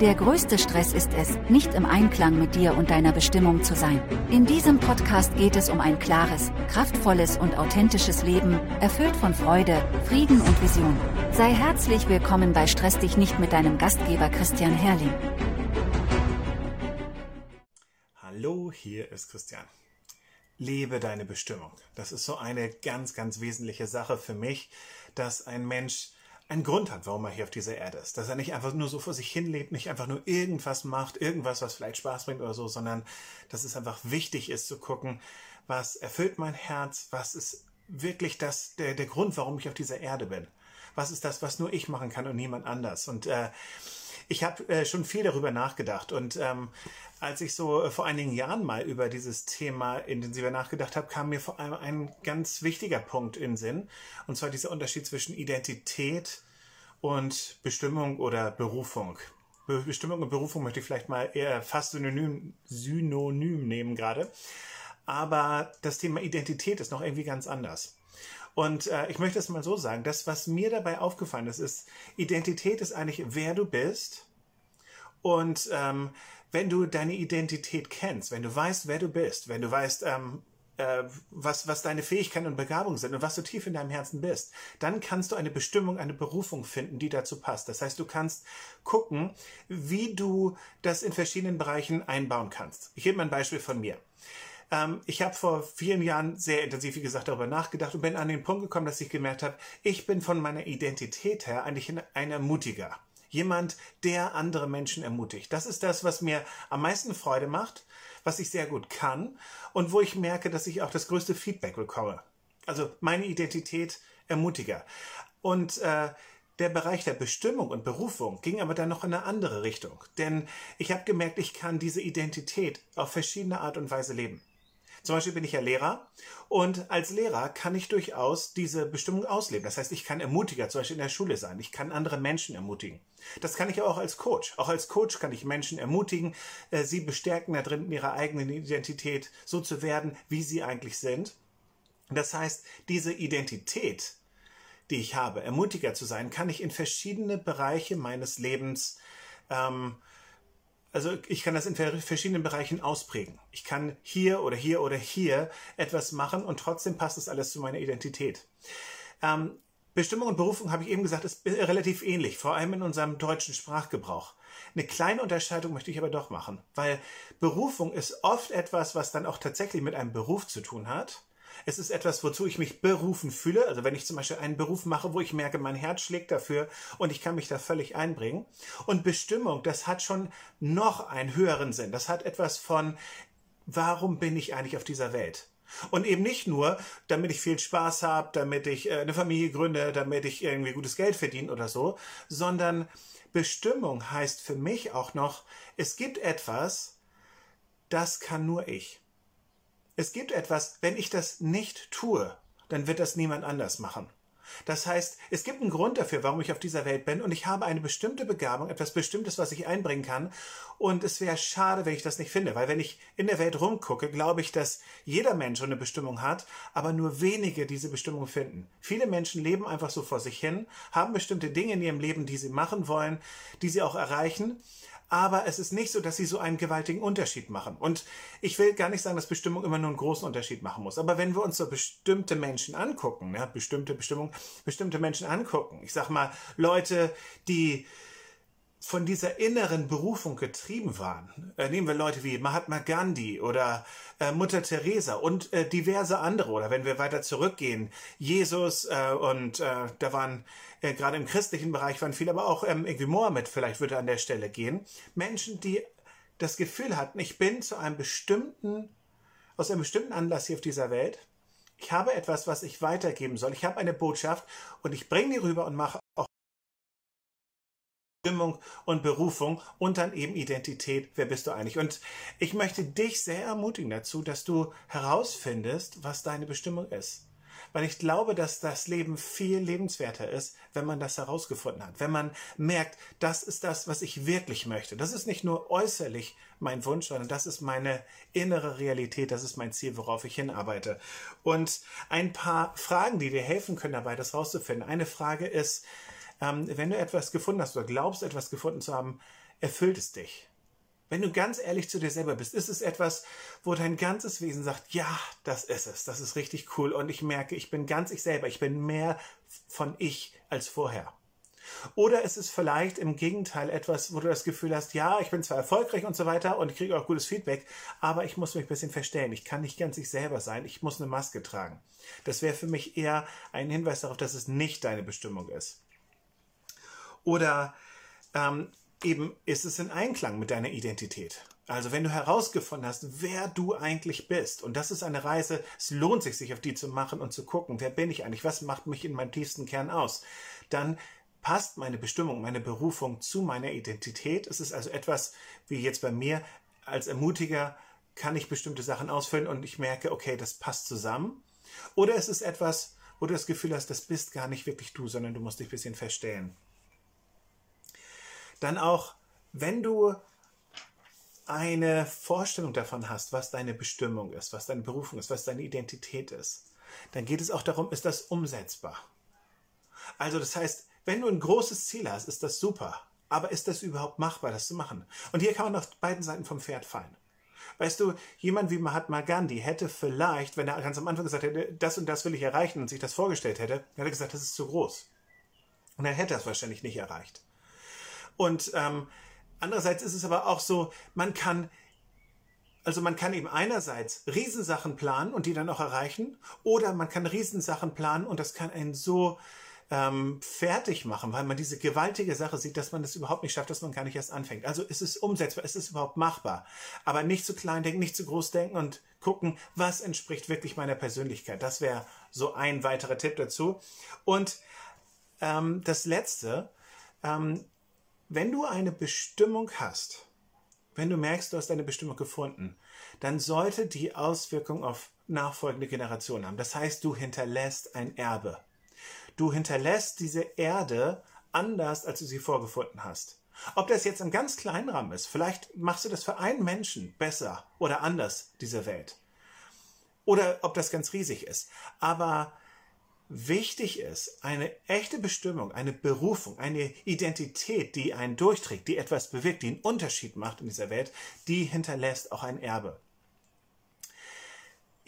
Der größte Stress ist es, nicht im Einklang mit dir und deiner Bestimmung zu sein. In diesem Podcast geht es um ein klares, kraftvolles und authentisches Leben, erfüllt von Freude, Frieden und Vision. Sei herzlich willkommen bei Stress dich nicht mit deinem Gastgeber Christian Herrling. Hallo, hier ist Christian. Lebe deine Bestimmung. Das ist so eine ganz, ganz wesentliche Sache für mich, dass ein Mensch einen Grund hat, warum er hier auf dieser Erde ist. Dass er nicht einfach nur so vor sich hin lebt, nicht einfach nur irgendwas macht, irgendwas, was vielleicht Spaß bringt oder so, sondern dass es einfach wichtig ist zu gucken, was erfüllt mein Herz, was ist wirklich das, der, der Grund, warum ich auf dieser Erde bin. Was ist das, was nur ich machen kann und niemand anders? Und äh, ich habe äh, schon viel darüber nachgedacht und ähm, als ich so äh, vor einigen Jahren mal über dieses Thema intensiver nachgedacht habe, kam mir vor allem ein ganz wichtiger Punkt in Sinn und zwar dieser Unterschied zwischen Identität und Bestimmung oder Berufung. Bestimmung und Berufung möchte ich vielleicht mal eher fast synonym, synonym nehmen gerade. Aber das Thema Identität ist noch irgendwie ganz anders. Und äh, ich möchte es mal so sagen, das, was mir dabei aufgefallen ist, ist, Identität ist eigentlich, wer du bist. Und ähm, wenn du deine Identität kennst, wenn du weißt, wer du bist, wenn du weißt, ähm, äh, was, was deine Fähigkeiten und Begabungen sind und was du tief in deinem Herzen bist, dann kannst du eine Bestimmung, eine Berufung finden, die dazu passt. Das heißt, du kannst gucken, wie du das in verschiedenen Bereichen einbauen kannst. Ich gebe mal ein Beispiel von mir. Ähm, ich habe vor vielen Jahren sehr intensiv, wie gesagt, darüber nachgedacht und bin an den Punkt gekommen, dass ich gemerkt habe, ich bin von meiner Identität her eigentlich ein Ermutiger. Jemand, der andere Menschen ermutigt. Das ist das, was mir am meisten Freude macht, was ich sehr gut kann und wo ich merke, dass ich auch das größte Feedback bekomme. Also meine Identität Ermutiger. Und äh, der Bereich der Bestimmung und Berufung ging aber dann noch in eine andere Richtung. Denn ich habe gemerkt, ich kann diese Identität auf verschiedene Art und Weise leben. Zum Beispiel bin ich ja Lehrer und als Lehrer kann ich durchaus diese Bestimmung ausleben. Das heißt, ich kann Ermutiger zum Beispiel in der Schule sein. Ich kann andere Menschen ermutigen. Das kann ich auch als Coach. Auch als Coach kann ich Menschen ermutigen, äh, sie bestärken da drin in ihrer eigenen Identität so zu werden, wie sie eigentlich sind. Das heißt, diese Identität, die ich habe, Ermutiger zu sein, kann ich in verschiedene Bereiche meines Lebens ähm, also ich kann das in verschiedenen Bereichen ausprägen. Ich kann hier oder hier oder hier etwas machen und trotzdem passt das alles zu meiner Identität. Ähm, Bestimmung und Berufung, habe ich eben gesagt, ist relativ ähnlich, vor allem in unserem deutschen Sprachgebrauch. Eine kleine Unterscheidung möchte ich aber doch machen, weil Berufung ist oft etwas, was dann auch tatsächlich mit einem Beruf zu tun hat. Es ist etwas, wozu ich mich berufen fühle. Also wenn ich zum Beispiel einen Beruf mache, wo ich merke, mein Herz schlägt dafür und ich kann mich da völlig einbringen. Und Bestimmung, das hat schon noch einen höheren Sinn. Das hat etwas von, warum bin ich eigentlich auf dieser Welt? Und eben nicht nur, damit ich viel Spaß habe, damit ich äh, eine Familie gründe, damit ich irgendwie gutes Geld verdiene oder so, sondern Bestimmung heißt für mich auch noch, es gibt etwas, das kann nur ich. Es gibt etwas, wenn ich das nicht tue, dann wird das niemand anders machen. Das heißt, es gibt einen Grund dafür, warum ich auf dieser Welt bin und ich habe eine bestimmte Begabung, etwas Bestimmtes, was ich einbringen kann. Und es wäre schade, wenn ich das nicht finde, weil wenn ich in der Welt rumgucke, glaube ich, dass jeder Mensch eine Bestimmung hat, aber nur wenige diese Bestimmung finden. Viele Menschen leben einfach so vor sich hin, haben bestimmte Dinge in ihrem Leben, die sie machen wollen, die sie auch erreichen, aber es ist nicht so, dass sie so einen gewaltigen Unterschied machen. Und ich will gar nicht sagen, dass Bestimmung immer nur einen großen Unterschied machen muss. Aber wenn wir uns so bestimmte Menschen angucken, ja, bestimmte Bestimmung, bestimmte Menschen angucken, ich sag mal, Leute, die von dieser inneren Berufung getrieben waren. Äh, nehmen wir Leute wie Mahatma Gandhi oder äh, Mutter Teresa und äh, diverse andere. Oder wenn wir weiter zurückgehen, Jesus äh, und äh, da waren äh, gerade im christlichen Bereich waren viele, aber auch ähm, irgendwie Mohammed vielleicht würde an der Stelle gehen. Menschen, die das Gefühl hatten, ich bin zu einem bestimmten, aus einem bestimmten Anlass hier auf dieser Welt. Ich habe etwas, was ich weitergeben soll. Ich habe eine Botschaft und ich bringe die rüber und mache auch Stimmung und Berufung und dann eben Identität. Wer bist du eigentlich? Und ich möchte dich sehr ermutigen dazu, dass du herausfindest, was deine Bestimmung ist. Weil ich glaube, dass das Leben viel lebenswerter ist, wenn man das herausgefunden hat. Wenn man merkt, das ist das, was ich wirklich möchte. Das ist nicht nur äußerlich mein Wunsch, sondern das ist meine innere Realität. Das ist mein Ziel, worauf ich hinarbeite. Und ein paar Fragen, die dir helfen können dabei, das herauszufinden. Eine Frage ist, ähm, wenn du etwas gefunden hast oder glaubst, etwas gefunden zu haben, erfüllt es dich. Wenn du ganz ehrlich zu dir selber bist, ist es etwas, wo dein ganzes Wesen sagt, ja, das ist es, das ist richtig cool und ich merke, ich bin ganz ich selber, ich bin mehr von ich als vorher. Oder ist es vielleicht im Gegenteil etwas, wo du das Gefühl hast, ja, ich bin zwar erfolgreich und so weiter und ich kriege auch gutes Feedback, aber ich muss mich ein bisschen verstellen. Ich kann nicht ganz ich selber sein. Ich muss eine Maske tragen. Das wäre für mich eher ein Hinweis darauf, dass es nicht deine Bestimmung ist. Oder ähm, eben ist es in Einklang mit deiner Identität. Also wenn du herausgefunden hast, wer du eigentlich bist, und das ist eine Reise, es lohnt sich, sich auf die zu machen und zu gucken, wer bin ich eigentlich, was macht mich in meinem tiefsten Kern aus, dann passt meine Bestimmung, meine Berufung zu meiner Identität. Es ist also etwas, wie jetzt bei mir, als Ermutiger kann ich bestimmte Sachen ausfüllen und ich merke, okay, das passt zusammen. Oder es ist etwas, wo du das Gefühl hast, das bist gar nicht wirklich du, sondern du musst dich ein bisschen verstellen. Dann auch, wenn du eine Vorstellung davon hast, was deine Bestimmung ist, was deine Berufung ist, was deine Identität ist, dann geht es auch darum, ist das umsetzbar? Also das heißt, wenn du ein großes Ziel hast, ist das super. Aber ist das überhaupt machbar, das zu machen? Und hier kann man auf beiden Seiten vom Pferd fallen. Weißt du, jemand wie Mahatma Gandhi hätte vielleicht, wenn er ganz am Anfang gesagt hätte, das und das will ich erreichen und sich das vorgestellt hätte, hätte er gesagt, das ist zu groß. Und er hätte das wahrscheinlich nicht erreicht. Und ähm, andererseits ist es aber auch so, man kann also man kann eben einerseits Riesensachen planen und die dann auch erreichen, oder man kann Riesensachen planen und das kann einen so ähm, fertig machen, weil man diese gewaltige Sache sieht, dass man das überhaupt nicht schafft, dass man gar nicht erst anfängt. Also ist es umsetzbar, ist es überhaupt machbar. Aber nicht zu klein denken, nicht zu groß denken und gucken, was entspricht wirklich meiner Persönlichkeit. Das wäre so ein weiterer Tipp dazu. Und ähm, das Letzte, ähm, wenn du eine Bestimmung hast, wenn du merkst, du hast deine Bestimmung gefunden, dann sollte die Auswirkung auf nachfolgende Generationen haben. Das heißt, du hinterlässt ein Erbe. Du hinterlässt diese Erde anders, als du sie vorgefunden hast. Ob das jetzt im ganz kleinen Rahmen ist, vielleicht machst du das für einen Menschen besser oder anders, diese Welt. Oder ob das ganz riesig ist. Aber wichtig ist, eine echte Bestimmung, eine Berufung, eine Identität, die einen durchträgt, die etwas bewirkt, die einen Unterschied macht in dieser Welt, die hinterlässt auch ein Erbe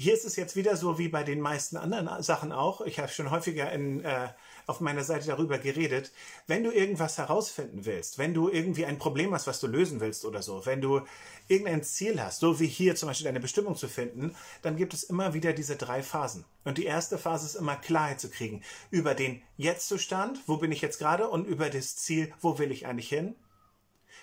hier ist es jetzt wieder so wie bei den meisten anderen Sachen auch. Ich habe schon häufiger in, äh, auf meiner Seite darüber geredet. Wenn du irgendwas herausfinden willst, wenn du irgendwie ein Problem hast, was du lösen willst oder so, wenn du irgendein Ziel hast, so wie hier zum Beispiel deine Bestimmung zu finden, dann gibt es immer wieder diese drei Phasen. Und die erste Phase ist immer Klarheit zu kriegen über den Jetztzustand, wo bin ich jetzt gerade, und über das Ziel, wo will ich eigentlich hin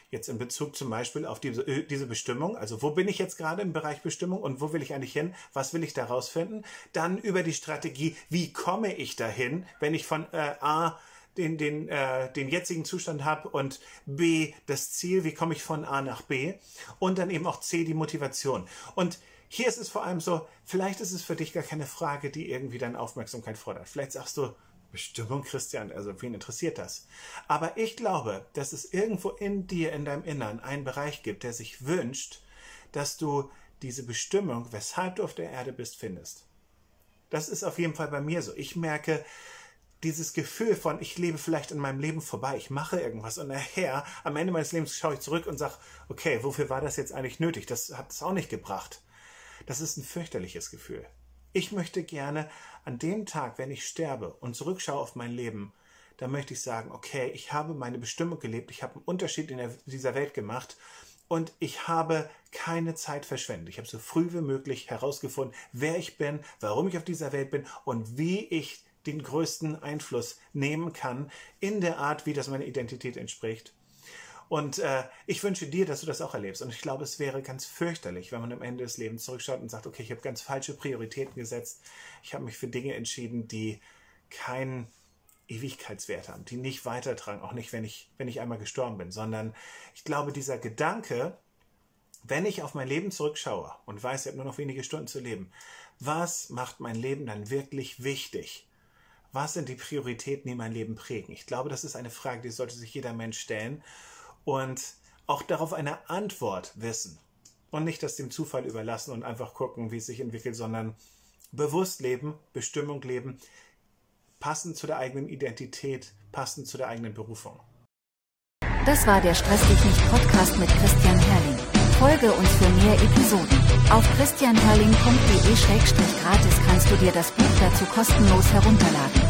jetzt in Bezug zum Beispiel auf diese, äh, diese Bestimmung, also wo bin ich jetzt gerade im Bereich Bestimmung und wo will ich eigentlich hin, was will ich da rausfinden, dann über die Strategie, wie komme ich dahin, wenn ich von äh, A den, den, äh, den jetzigen Zustand habe und B das Ziel, wie komme ich von A nach B und dann eben auch C die Motivation. Und hier ist es vor allem so, vielleicht ist es für dich gar keine Frage, die irgendwie deine Aufmerksamkeit fordert. Vielleicht sagst du, Bestimmung, Christian, also wen interessiert das? Aber ich glaube, dass es irgendwo in dir, in deinem Innern, einen Bereich gibt, der sich wünscht, dass du diese Bestimmung, weshalb du auf der Erde bist, findest. Das ist auf jeden Fall bei mir so. Ich merke, dieses Gefühl von, ich lebe vielleicht in meinem Leben vorbei, ich mache irgendwas und nachher, am Ende meines Lebens schaue ich zurück und sage, okay, wofür war das jetzt eigentlich nötig? Das hat es auch nicht gebracht. Das ist ein fürchterliches Gefühl. Ich möchte gerne an dem Tag, wenn ich sterbe und zurückschaue auf mein Leben, da möchte ich sagen, okay, ich habe meine Bestimmung gelebt, ich habe einen Unterschied in dieser Welt gemacht und ich habe keine Zeit verschwendet. Ich habe so früh wie möglich herausgefunden, wer ich bin, warum ich auf dieser Welt bin und wie ich den größten Einfluss nehmen kann in der Art, wie das meiner Identität entspricht. Und äh, ich wünsche dir, dass du das auch erlebst. Und ich glaube, es wäre ganz fürchterlich, wenn man am Ende des Lebens zurückschaut und sagt, okay, ich habe ganz falsche Prioritäten gesetzt. Ich habe mich für Dinge entschieden, die keinen Ewigkeitswert haben, die nicht weitertragen, auch nicht, wenn ich, wenn ich einmal gestorben bin, sondern ich glaube, dieser Gedanke, wenn ich auf mein Leben zurückschaue und weiß, ich habe nur noch wenige Stunden zu leben, was macht mein Leben dann wirklich wichtig? Was sind die Prioritäten, die mein Leben prägen? Ich glaube, das ist eine Frage, die sollte sich jeder Mensch stellen und auch darauf eine Antwort wissen. Und nicht das dem Zufall überlassen und einfach gucken, wie es sich entwickelt, sondern bewusst leben, Bestimmung leben, passend zu der eigenen Identität, passend zu der eigenen Berufung. Das war der Stress dich nicht Podcast mit Christian Herrling. Folge uns für mehr Episoden. Auf christianherrling.de-gratis kannst du dir das Buch dazu kostenlos herunterladen.